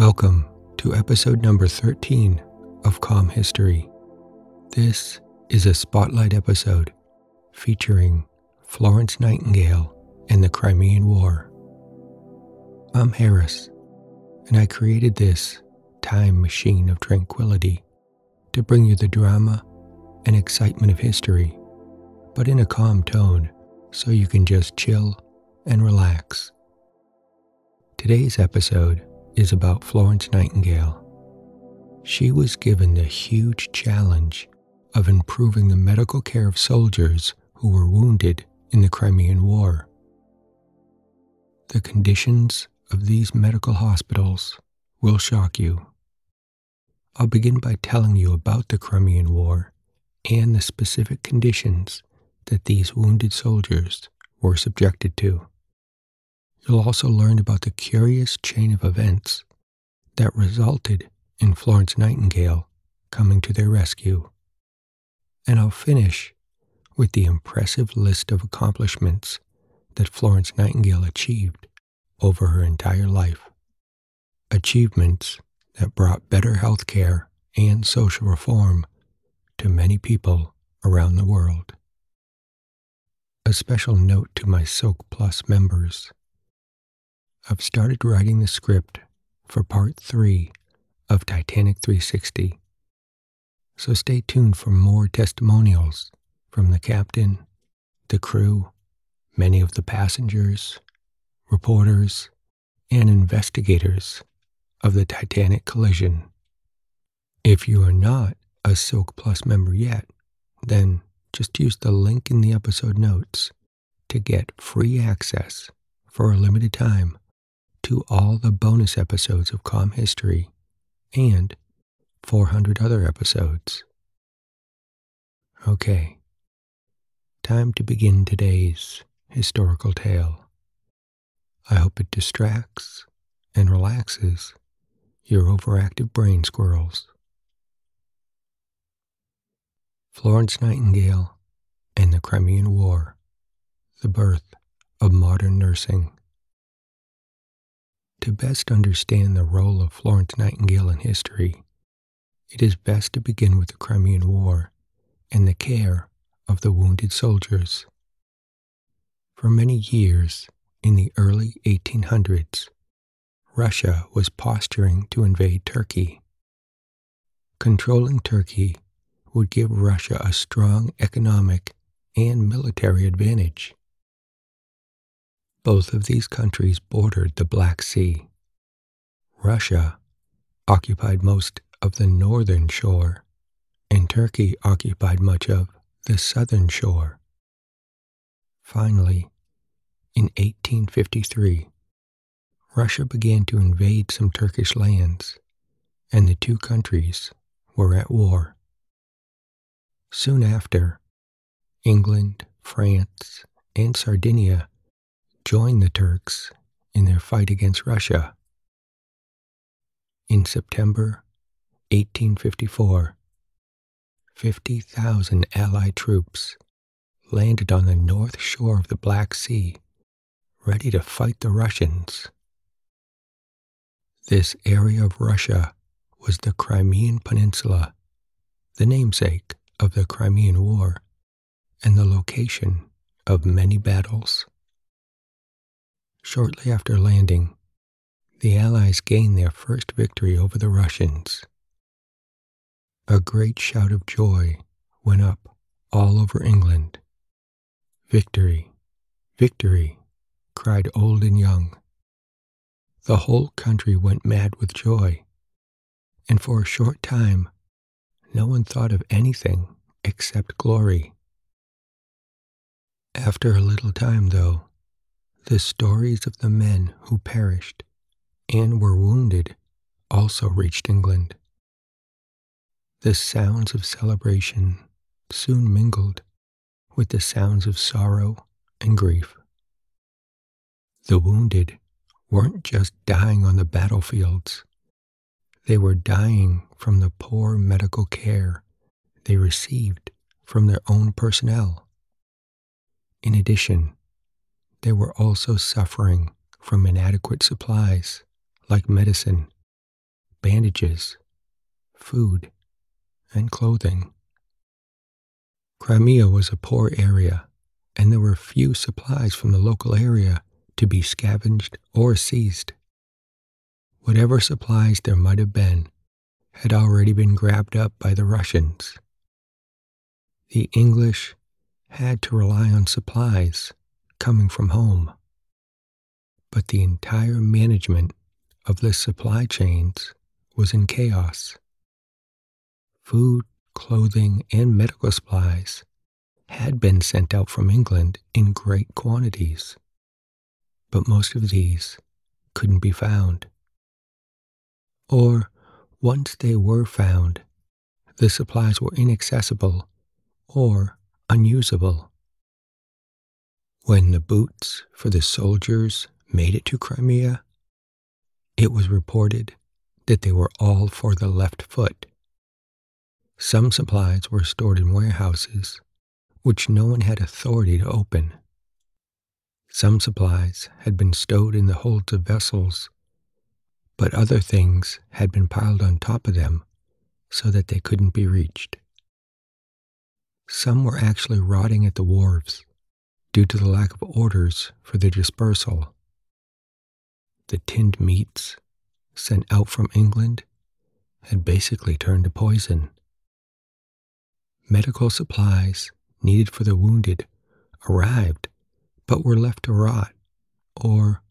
Welcome to episode number 13 of Calm History. This is a spotlight episode featuring Florence Nightingale and the Crimean War. I'm Harris, and I created this time machine of tranquility to bring you the drama and excitement of history, but in a calm tone so you can just chill and relax. Today's episode is about Florence Nightingale. She was given the huge challenge of improving the medical care of soldiers who were wounded in the Crimean War. The conditions of these medical hospitals will shock you. I'll begin by telling you about the Crimean War and the specific conditions that these wounded soldiers were subjected to. You'll also learn about the curious chain of events that resulted in Florence Nightingale coming to their rescue. And I'll finish with the impressive list of accomplishments that Florence Nightingale achieved over her entire life. Achievements that brought better health care and social reform to many people around the world. A special note to my Silk Plus members. I've started writing the script for part three of Titanic 360. So stay tuned for more testimonials from the captain, the crew, many of the passengers, reporters, and investigators of the Titanic collision. If you are not a Silk Plus member yet, then just use the link in the episode notes to get free access for a limited time to all the bonus episodes of Calm History and 400 other episodes. Okay, time to begin today's historical tale. I hope it distracts and relaxes your overactive brain squirrels. Florence Nightingale and the Crimean War, the birth of modern nursing. To best understand the role of Florence Nightingale in history, it is best to begin with the Crimean War and the care of the wounded soldiers. For many years, in the early 1800s, Russia was posturing to invade Turkey. Controlling Turkey would give Russia a strong economic and military advantage. Both of these countries bordered the Black Sea. Russia occupied most of the northern shore, and Turkey occupied much of the southern shore. Finally, in 1853, Russia began to invade some Turkish lands, and the two countries were at war. Soon after, England, France, and Sardinia joined the Turks in their fight against Russia. In September 1854, 50,000 Allied troops landed on the north shore of the Black Sea, ready to fight the Russians. This area of Russia was the Crimean Peninsula, the namesake of the Crimean War, and the location of many battles. Shortly after landing, the Allies gained their first victory over the Russians. A great shout of joy went up all over England. Victory, victory, cried old and young. The whole country went mad with joy, and for a short time, no one thought of anything except glory. After a little time, though, the stories of the men who perished and were wounded also reached England. The sounds of celebration soon mingled with the sounds of sorrow and grief. The wounded weren't just dying on the battlefields, they were dying from the poor medical care they received from their own personnel. In addition, they were also suffering from inadequate supplies like medicine bandages, food, and clothing. Crimea was a poor area, and there were few supplies from the local area to be scavenged or seized. Whatever supplies there might have been had already been grabbed up by the Russians. The English had to rely on supplies coming from home. But the entire management of the supply chains was in chaos. Food, clothing, and medical supplies had been sent out from England in great quantities, but most of these couldn't be found. Or, once they were found, the supplies were inaccessible or unusable. When the boots for the soldiers made it to Crimea, it was reported that they were all for the left foot. Some supplies were stored in warehouses, which no one had authority to open. Some supplies had been stowed in the holds of vessels, but other things had been piled on top of them so that they couldn't be reached. Some were actually rotting at the wharves due to the lack of orders for their dispersal. The tinned meats sent out from England had basically turned to poison. Medical supplies needed for the wounded arrived but were left to rot or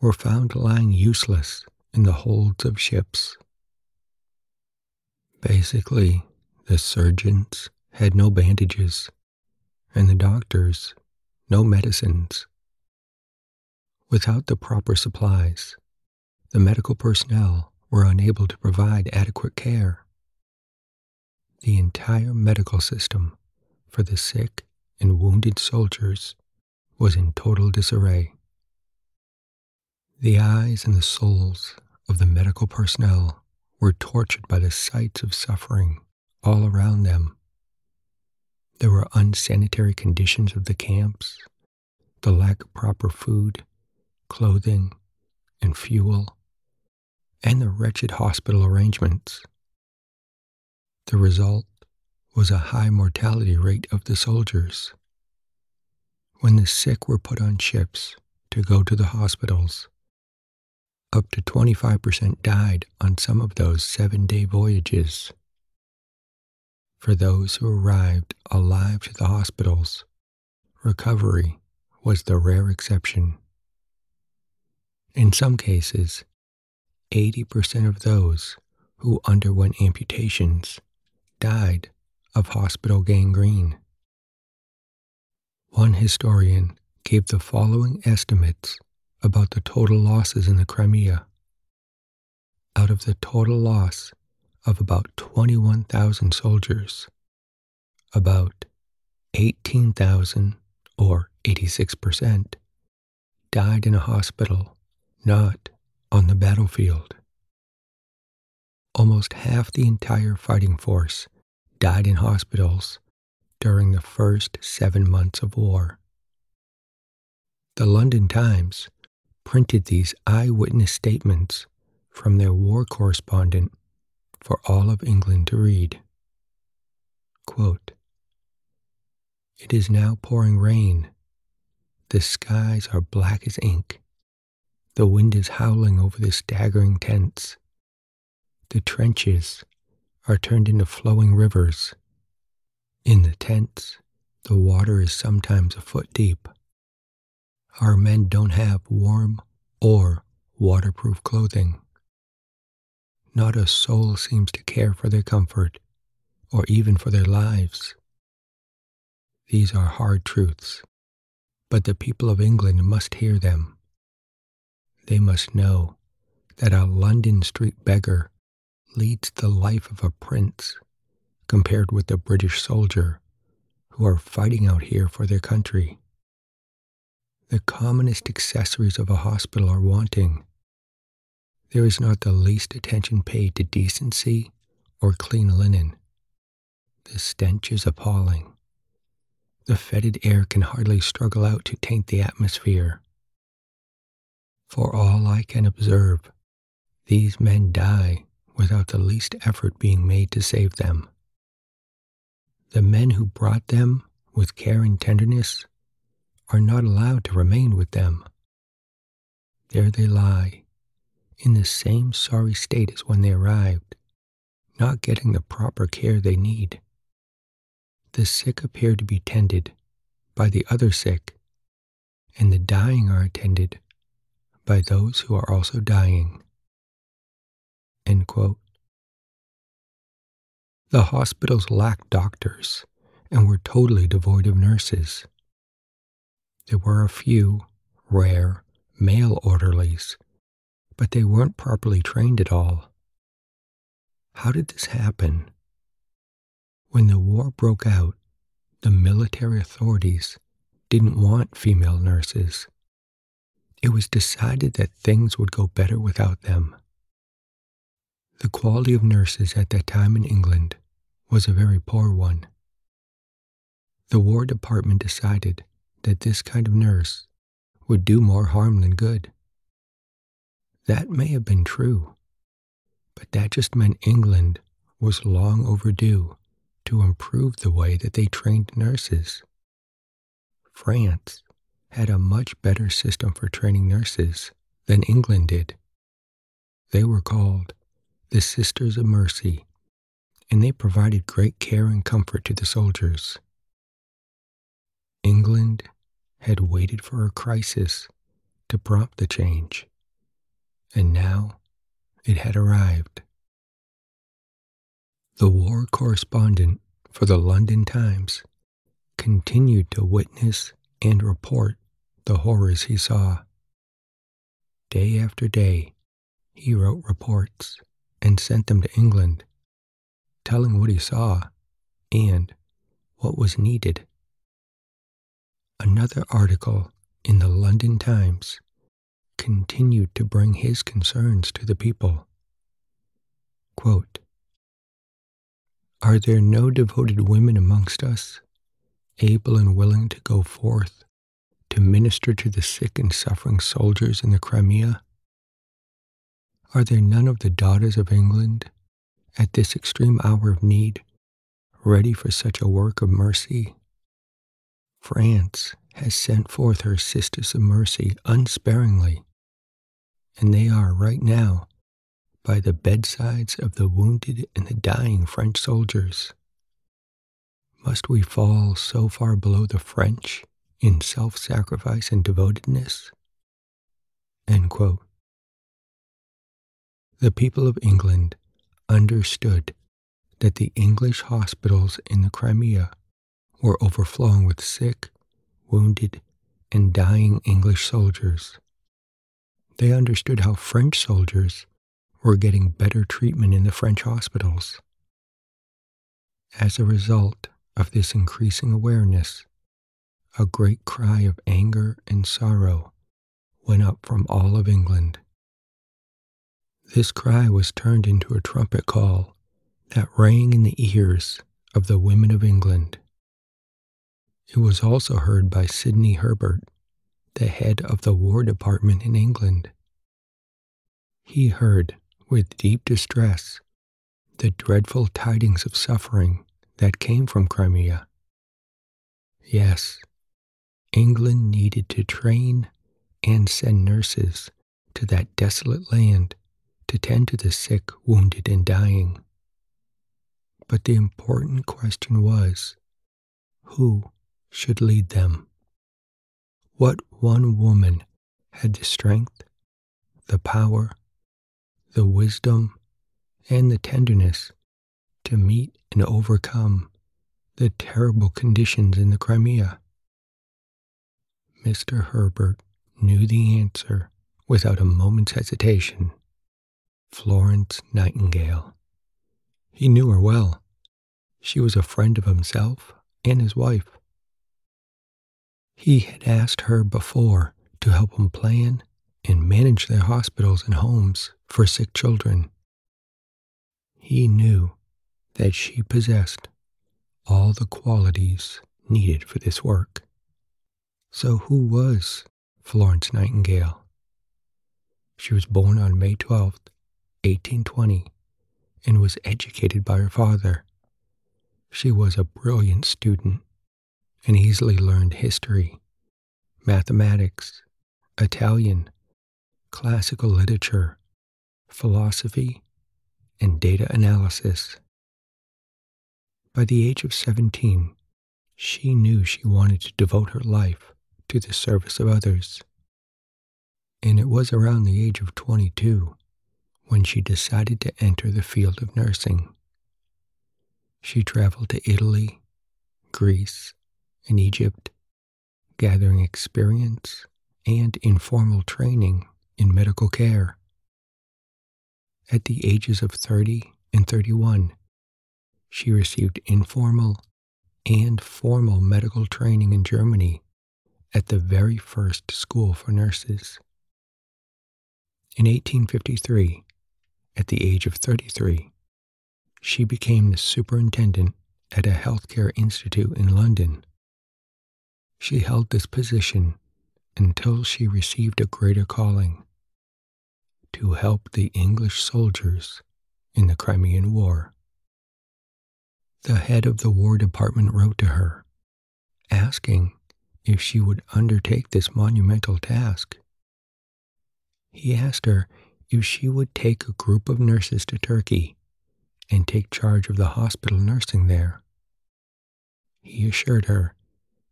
were found lying useless in the holds of ships. Basically, the surgeons had no bandages, and the doctors no medicines. Without the proper supplies, the medical personnel were unable to provide adequate care. The entire medical system for the sick and wounded soldiers was in total disarray. The eyes and the souls of the medical personnel were tortured by the sights of suffering all around them there were unsanitary conditions of the camps, the lack of proper food, clothing, and fuel, and the wretched hospital arrangements. The result was a high mortality rate of the soldiers. When the sick were put on ships to go to the hospitals, up to 25% died on some of those seven day voyages. For those who arrived alive to the hospitals, recovery was the rare exception. In some cases, 80% of those who underwent amputations died of hospital gangrene. One historian gave the following estimates about the total losses in the Crimea. Out of the total loss of about 21,000 soldiers. About 18,000, or 86%, died in a hospital, not on the battlefield. Almost half the entire fighting force died in hospitals during the first seven months of war. The London Times printed these eyewitness statements from their war correspondent for all of England to read. Quote, it is now pouring rain. The skies are black as ink. The wind is howling over the staggering tents. The trenches are turned into flowing rivers. In the tents, the water is sometimes a foot deep. Our men don't have warm or waterproof clothing. Not a soul seems to care for their comfort or even for their lives. These are hard truths, but the people of England must hear them. They must know that a London street beggar leads the life of a prince compared with the British soldier who are fighting out here for their country. The commonest accessories of a hospital are wanting there is not the least attention paid to decency or clean linen. The stench is appalling. The fetid air can hardly struggle out to taint the atmosphere. For all I can observe, these men die without the least effort being made to save them. The men who brought them with care and tenderness are not allowed to remain with them. There they lie, in the same sorry state as when they arrived, not getting the proper care they need. The sick appear to be tended by the other sick, and the dying are attended by those who are also dying. The hospitals lacked doctors and were totally devoid of nurses. There were a few, rare, male orderlies, but they weren't properly trained at all. How did this happen? When the war broke out, the military authorities didn't want female nurses. It was decided that things would go better without them. The quality of nurses at that time in England was a very poor one. The War Department decided that this kind of nurse would do more harm than good. That may have been true, but that just meant England was long overdue to improve the way that they trained nurses. France had a much better system for training nurses than England did. They were called the Sisters of Mercy, and they provided great care and comfort to the soldiers. England had waited for a crisis to prompt the change, and now it had arrived. The war correspondent for the London Times continued to witness and report the horrors he saw. Day after day, he wrote reports and sent them to England, telling what he saw and what was needed. Another article in the London Times continued to bring his concerns to the people. Quote, Are there no devoted women amongst us, able and willing to go forth to minister to the sick and suffering soldiers in the Crimea? Are there none of the daughters of England at this extreme hour of need ready for such a work of mercy? France has sent forth her sisters of mercy unsparingly, and they are right now by the bedsides of the wounded and the dying French soldiers. Must we fall so far below the French in self sacrifice and devotedness? The people of England understood that the English hospitals in the Crimea were overflowing with sick, wounded, and dying English soldiers. They understood how French soldiers were getting better treatment in the French hospitals. As a result of this increasing awareness, a great cry of anger and sorrow went up from all of England. This cry was turned into a trumpet call that rang in the ears of the women of England. It was also heard by Sidney Herbert, the head of the War Department in England. He heard with deep distress the dreadful tidings of suffering that came from Crimea. Yes, England needed to train and send nurses to that desolate land to tend to the sick, wounded, and dying. But the important question was who should lead them? What one woman had the strength, the power, the wisdom, and the tenderness to meet and overcome the terrible conditions in the Crimea? Mr. Herbert knew the answer without a moment's hesitation. Florence Nightingale. He knew her well. She was a friend of himself and his wife. He had asked her before to help him plan and manage their hospitals and homes for sick children. He knew that she possessed all the qualities needed for this work. So, who was Florence Nightingale? She was born on May 12th, 1820, and was educated by her father. She was a brilliant student and easily learned history, mathematics, Italian, classical literature, philosophy, and data analysis. By the age of 17, she knew she wanted to devote her life to the service of others. And it was around the age of 22 when she decided to enter the field of nursing. She traveled to Italy, Greece, and Egypt, gathering experience and informal training in medical care. At the ages of 30 and 31, she received informal and formal medical training in Germany at the very first school for nurses. In 1853, at the age of 33, she became the superintendent at a healthcare institute in London. She held this position until she received a greater calling to help the English soldiers in the Crimean War. The head of the War Department wrote to her, asking if she would undertake this monumental task. He asked her if she would take a group of nurses to Turkey and take charge of the hospital nursing there. He assured her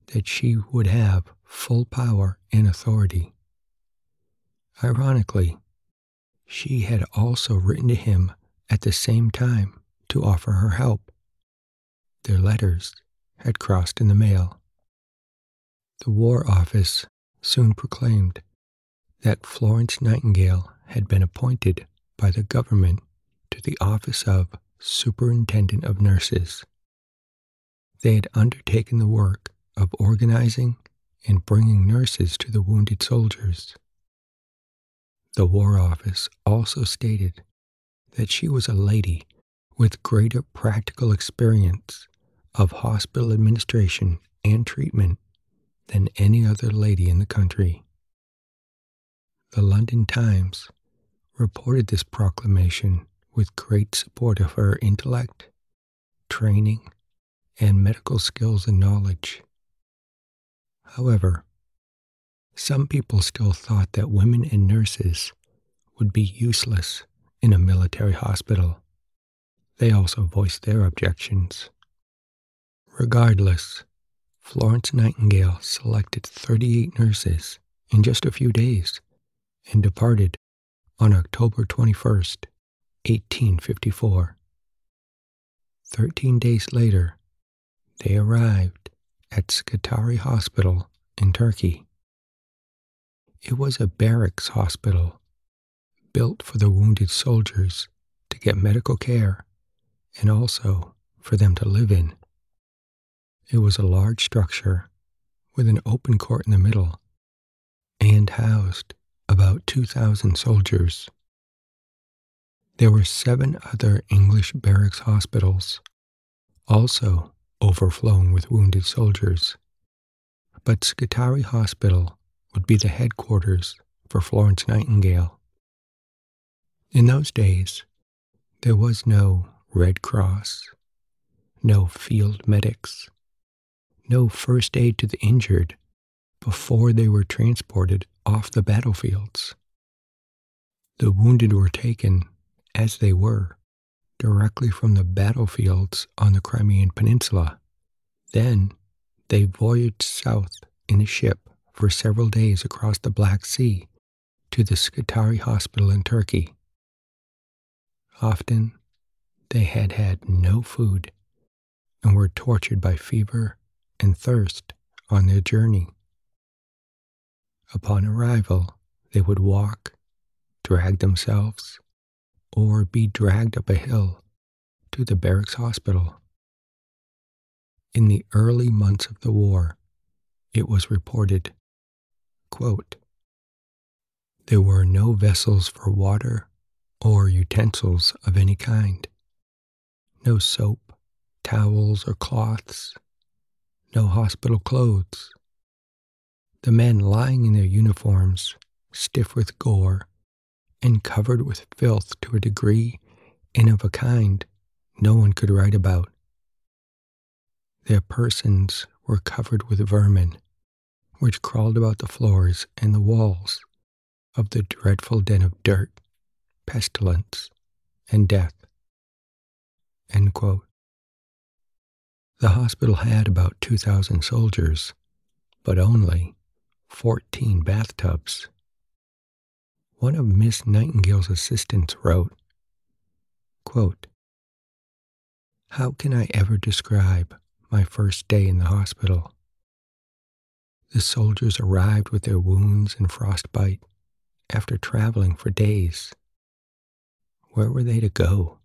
that she would have full power and authority. Ironically, she had also written to him at the same time to offer her help. Their letters had crossed in the mail. The War Office soon proclaimed that Florence Nightingale had been appointed by the government to the office of Superintendent of Nurses. They had undertaken the work of organizing and bringing nurses to the wounded soldiers. The War Office also stated that she was a lady with greater practical experience of hospital administration and treatment than any other lady in the country. The London Times reported this proclamation with great support of her intellect, training, and medical skills and knowledge. However, some people still thought that women and nurses would be useless in a military hospital. They also voiced their objections. Regardless, Florence Nightingale selected 38 nurses in just a few days and departed on October 21st, 1854. Thirteen days later, they arrived at Scutari Hospital in Turkey. It was a barracks hospital built for the wounded soldiers to get medical care and also for them to live in. It was a large structure with an open court in the middle and housed about 2,000 soldiers. There were seven other English barracks hospitals, also overflowing with wounded soldiers. But Scutari Hospital would be the headquarters for Florence Nightingale. In those days, there was no Red Cross, no field medics, no first aid to the injured before they were transported off the battlefields. The wounded were taken, as they were, directly from the battlefields on the Crimean Peninsula. Then they voyaged south in a ship for several days across the Black Sea to the Scutari Hospital in Turkey. Often they had had no food and were tortured by fever and thirst on their journey. Upon arrival, they would walk, drag themselves, or be dragged up a hill to the barracks hospital. In the early months of the war, it was reported, quote, there were no vessels for water or utensils of any kind, no soap, towels, or cloths, no hospital clothes. The men lying in their uniforms, stiff with gore, and covered with filth to a degree and of a kind no one could write about. Their persons were covered with vermin, which crawled about the floors and the walls of the dreadful den of dirt, pestilence, and death. The hospital had about 2,000 soldiers, but only 14 bathtubs. One of Miss Nightingale's assistants wrote, quote, How can I ever describe my first day in the hospital? The soldiers arrived with their wounds and frostbite after traveling for days. Where were they to go?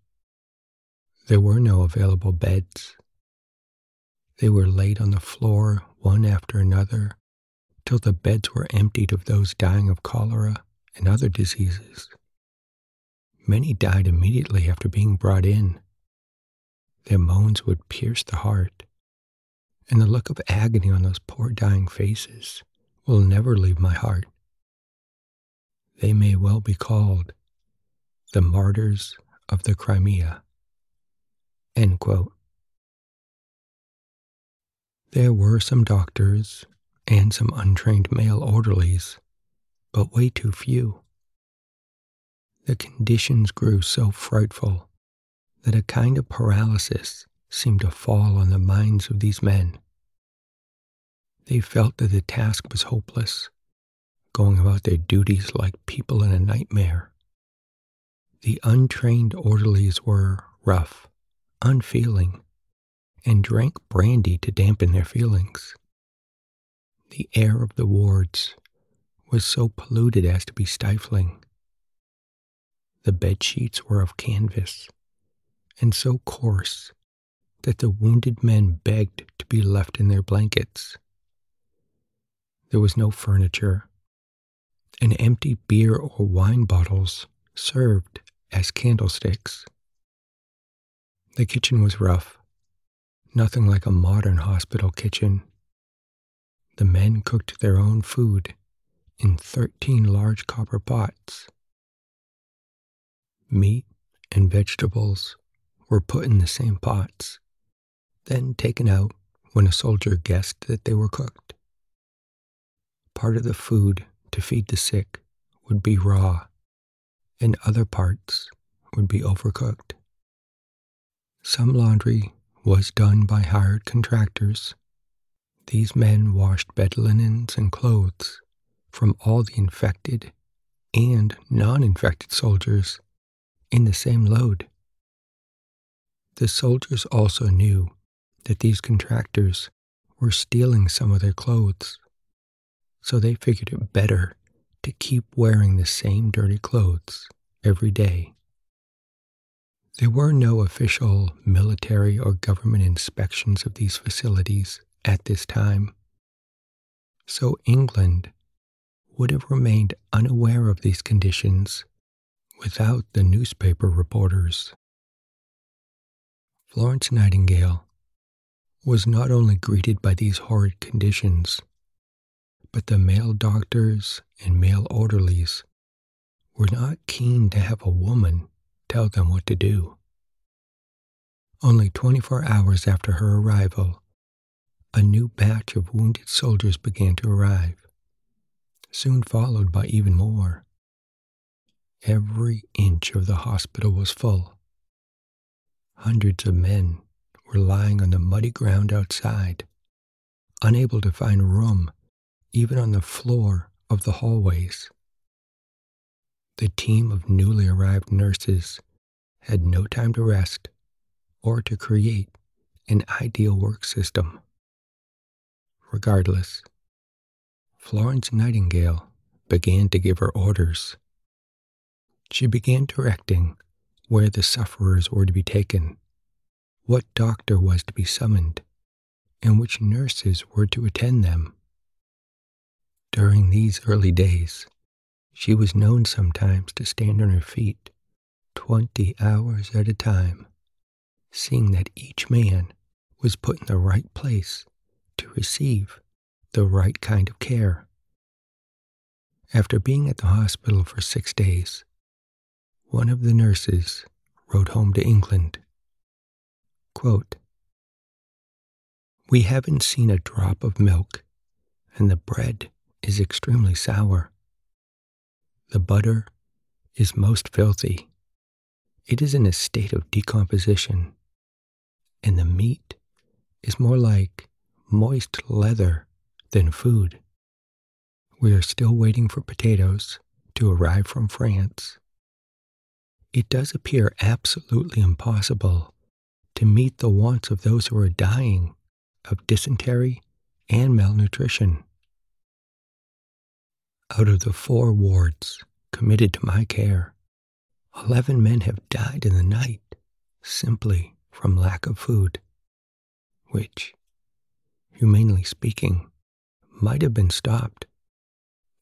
There were no available beds. They were laid on the floor one after another till the beds were emptied of those dying of cholera and other diseases. Many died immediately after being brought in. Their moans would pierce the heart, and the look of agony on those poor dying faces will never leave my heart. They may well be called the martyrs of the Crimea. There were some doctors and some untrained male orderlies, but way too few. The conditions grew so frightful that a kind of paralysis seemed to fall on the minds of these men. They felt that the task was hopeless, going about their duties like people in a nightmare. The untrained orderlies were rough, unfeeling, and drank brandy to dampen their feelings. The air of the wards was so polluted as to be stifling. The bed sheets were of canvas and so coarse that the wounded men begged to be left in their blankets. There was no furniture, and empty beer or wine bottles served as candlesticks. The kitchen was rough, nothing like a modern hospital kitchen. The men cooked their own food in 13 large copper pots. Meat and vegetables were put in the same pots, then taken out when a soldier guessed that they were cooked. Part of the food to feed the sick would be raw, and other parts would be overcooked. Some laundry was done by hired contractors. These men washed bed linens and clothes from all the infected and non infected soldiers in the same load. The soldiers also knew that these contractors were stealing some of their clothes, so they figured it better to keep wearing the same dirty clothes every day. There were no official military or government inspections of these facilities at this time, so England would have remained unaware of these conditions without the newspaper reporters. Florence Nightingale was not only greeted by these horrid conditions, but the male doctors and male orderlies were not keen to have a woman tell them what to do. Only 24 hours after her arrival, a new batch of wounded soldiers began to arrive, soon followed by even more. Every inch of the hospital was full. Hundreds of men were lying on the muddy ground outside, unable to find room even on the floor of the hallways. The team of newly arrived nurses had no time to rest or to create an ideal work system. Regardless, Florence Nightingale began to give her orders. She began directing where the sufferers were to be taken, what doctor was to be summoned, and which nurses were to attend them. During these early days, she was known sometimes to stand on her feet 20 hours at a time, seeing that each man was put in the right place to receive the right kind of care. After being at the hospital for six days, one of the nurses wrote home to England Quote, We haven't seen a drop of milk, and the bread is extremely sour. The butter is most filthy. It is in a state of decomposition, and the meat is more like moist leather than food. We are still waiting for potatoes to arrive from France. It does appear absolutely impossible to meet the wants of those who are dying of dysentery and malnutrition. Out of the four wards committed to my care, 11 men have died in the night simply from lack of food, which, humanely speaking, might have been stopped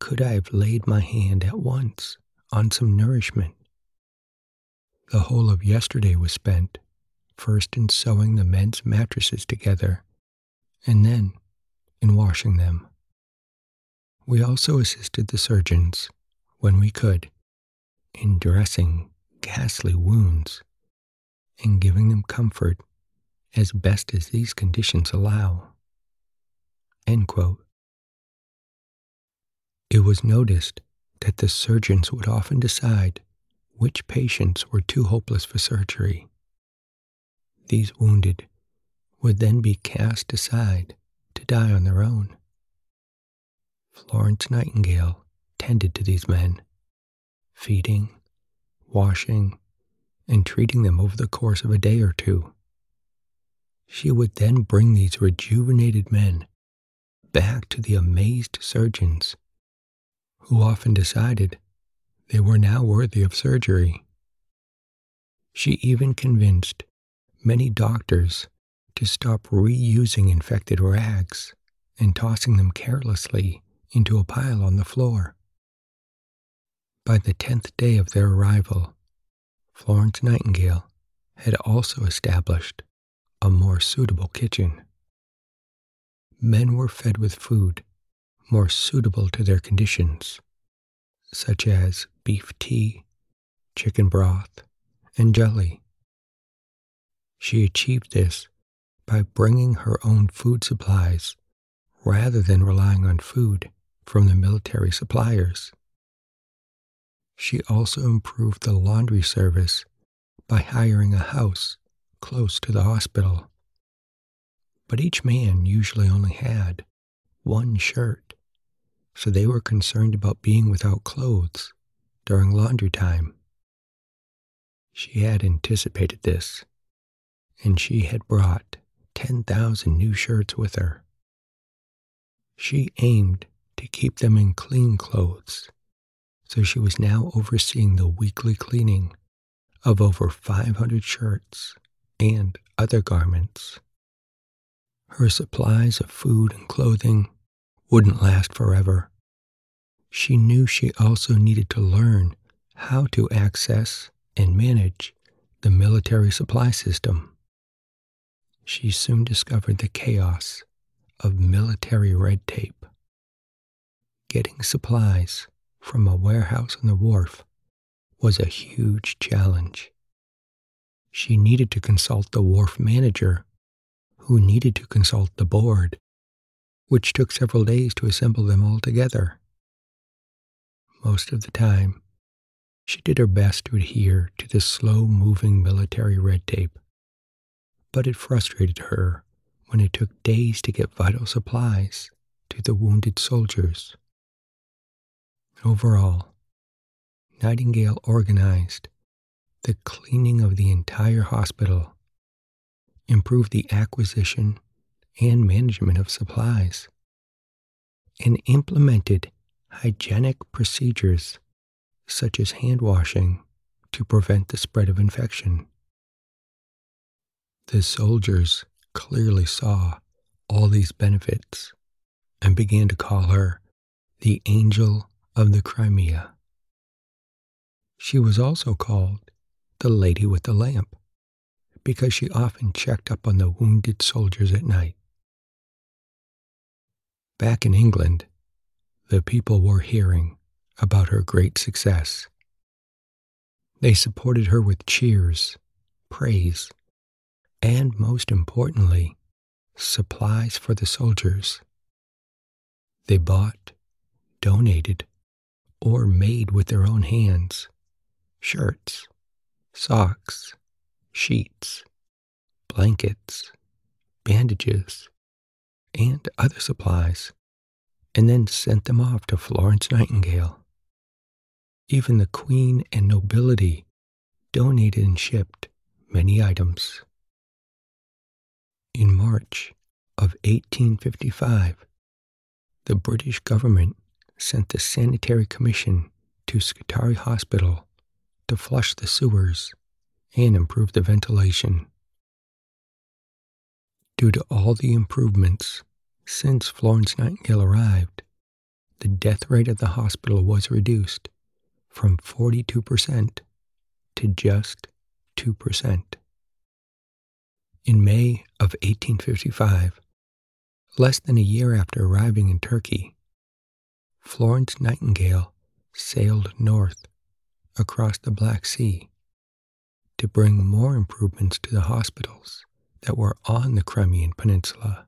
could I have laid my hand at once on some nourishment. The whole of yesterday was spent first in sewing the men's mattresses together and then in washing them. We also assisted the surgeons, when we could, in dressing ghastly wounds and giving them comfort as best as these conditions allow. It was noticed that the surgeons would often decide which patients were too hopeless for surgery. These wounded would then be cast aside to die on their own. Florence Nightingale tended to these men, feeding, washing, and treating them over the course of a day or two. She would then bring these rejuvenated men back to the amazed surgeons, who often decided they were now worthy of surgery. She even convinced many doctors to stop reusing infected rags and tossing them carelessly into a pile on the floor. By the tenth day of their arrival, Florence Nightingale had also established a more suitable kitchen. Men were fed with food more suitable to their conditions, such as beef tea, chicken broth, and jelly. She achieved this by bringing her own food supplies rather than relying on food from the military suppliers. She also improved the laundry service by hiring a house close to the hospital. But each man usually only had one shirt, so they were concerned about being without clothes during laundry time. She had anticipated this, and she had brought 10,000 new shirts with her. She aimed to keep them in clean clothes, so she was now overseeing the weekly cleaning of over 500 shirts and other garments. Her supplies of food and clothing wouldn't last forever. She knew she also needed to learn how to access and manage the military supply system. She soon discovered the chaos of military red tape getting supplies from a warehouse on the wharf was a huge challenge. She needed to consult the wharf manager, who needed to consult the board, which took several days to assemble them all together. Most of the time, she did her best to adhere to the slow moving military red tape, but it frustrated her when it took days to get vital supplies to the wounded soldiers. Overall, Nightingale organized the cleaning of the entire hospital, improved the acquisition and management of supplies, and implemented hygienic procedures such as hand washing to prevent the spread of infection. The soldiers clearly saw all these benefits and began to call her the angel of the Crimea. She was also called the Lady with the Lamp because she often checked up on the wounded soldiers at night. Back in England, the people were hearing about her great success. They supported her with cheers, praise, and most importantly, supplies for the soldiers. They bought, donated, or made with their own hands shirts, socks, sheets, blankets, bandages, and other supplies, and then sent them off to Florence Nightingale. Even the Queen and nobility donated and shipped many items. In March of 1855, the British government sent the Sanitary Commission to Scutari Hospital to flush the sewers and improve the ventilation. Due to all the improvements since Florence Nightingale arrived, the death rate at the hospital was reduced from 42% to just 2%. In May of 1855, less than a year after arriving in Turkey, Florence Nightingale sailed north across the Black Sea to bring more improvements to the hospitals that were on the Crimean Peninsula.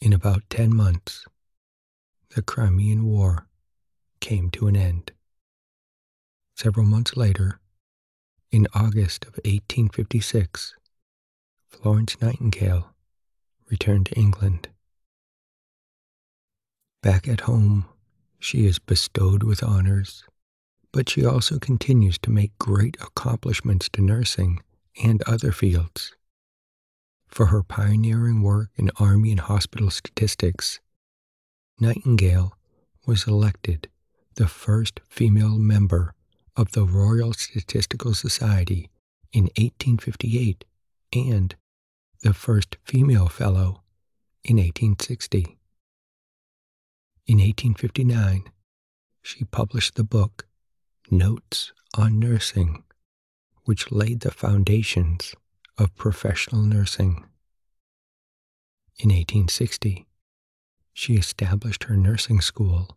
In about 10 months, the Crimean War came to an end. Several months later, in August of 1856, Florence Nightingale returned to England. Back at home, she is bestowed with honors, but she also continues to make great accomplishments to nursing and other fields. For her pioneering work in Army and hospital statistics, Nightingale was elected the first female member of the Royal Statistical Society in 1858 and the first female fellow in 1860. In 1859, she published the book Notes on Nursing, which laid the foundations of professional nursing. In 1860, she established her nursing school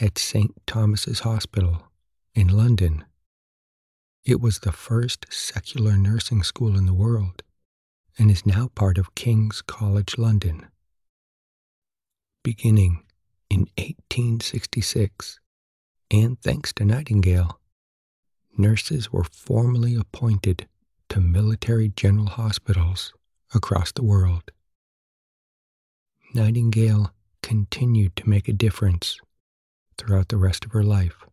at St. Thomas's Hospital in London. It was the first secular nursing school in the world and is now part of King's College London. Beginning in 1866, and thanks to Nightingale, nurses were formally appointed to military general hospitals across the world. Nightingale continued to make a difference throughout the rest of her life.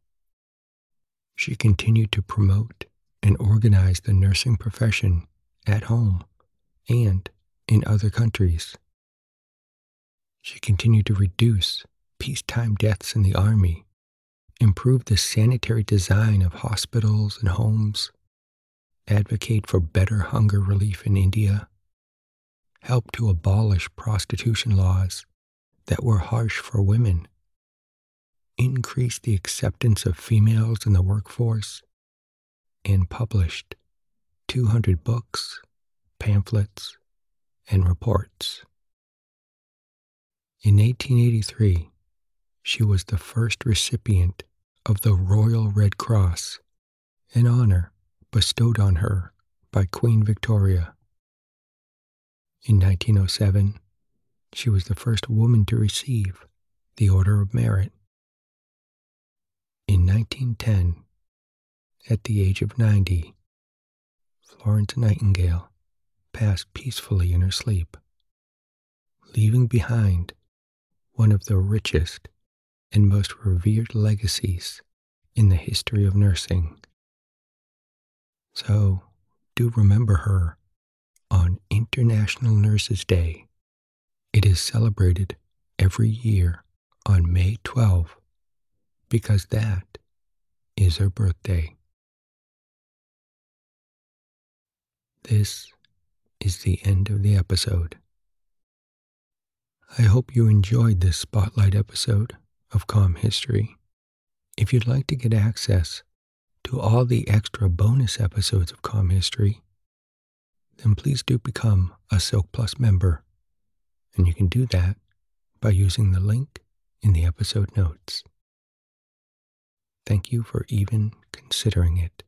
She continued to promote and organize the nursing profession at home and in other countries. She continued to reduce peacetime deaths in the Army, improve the sanitary design of hospitals and homes, advocate for better hunger relief in India, help to abolish prostitution laws that were harsh for women, increase the acceptance of females in the workforce, and published 200 books pamphlets, and reports. In 1883, she was the first recipient of the Royal Red Cross, an honor bestowed on her by Queen Victoria. In 1907, she was the first woman to receive the Order of Merit. In 1910, at the age of 90, Florence Nightingale passed peacefully in her sleep, leaving behind one of the richest and most revered legacies in the history of nursing. So, do remember her on International Nurses Day. It is celebrated every year on May 12 because that is her birthday. This is the end of the episode. I hope you enjoyed this spotlight episode of Calm History. If you'd like to get access to all the extra bonus episodes of Calm History, then please do become a Silk Plus member. And you can do that by using the link in the episode notes. Thank you for even considering it.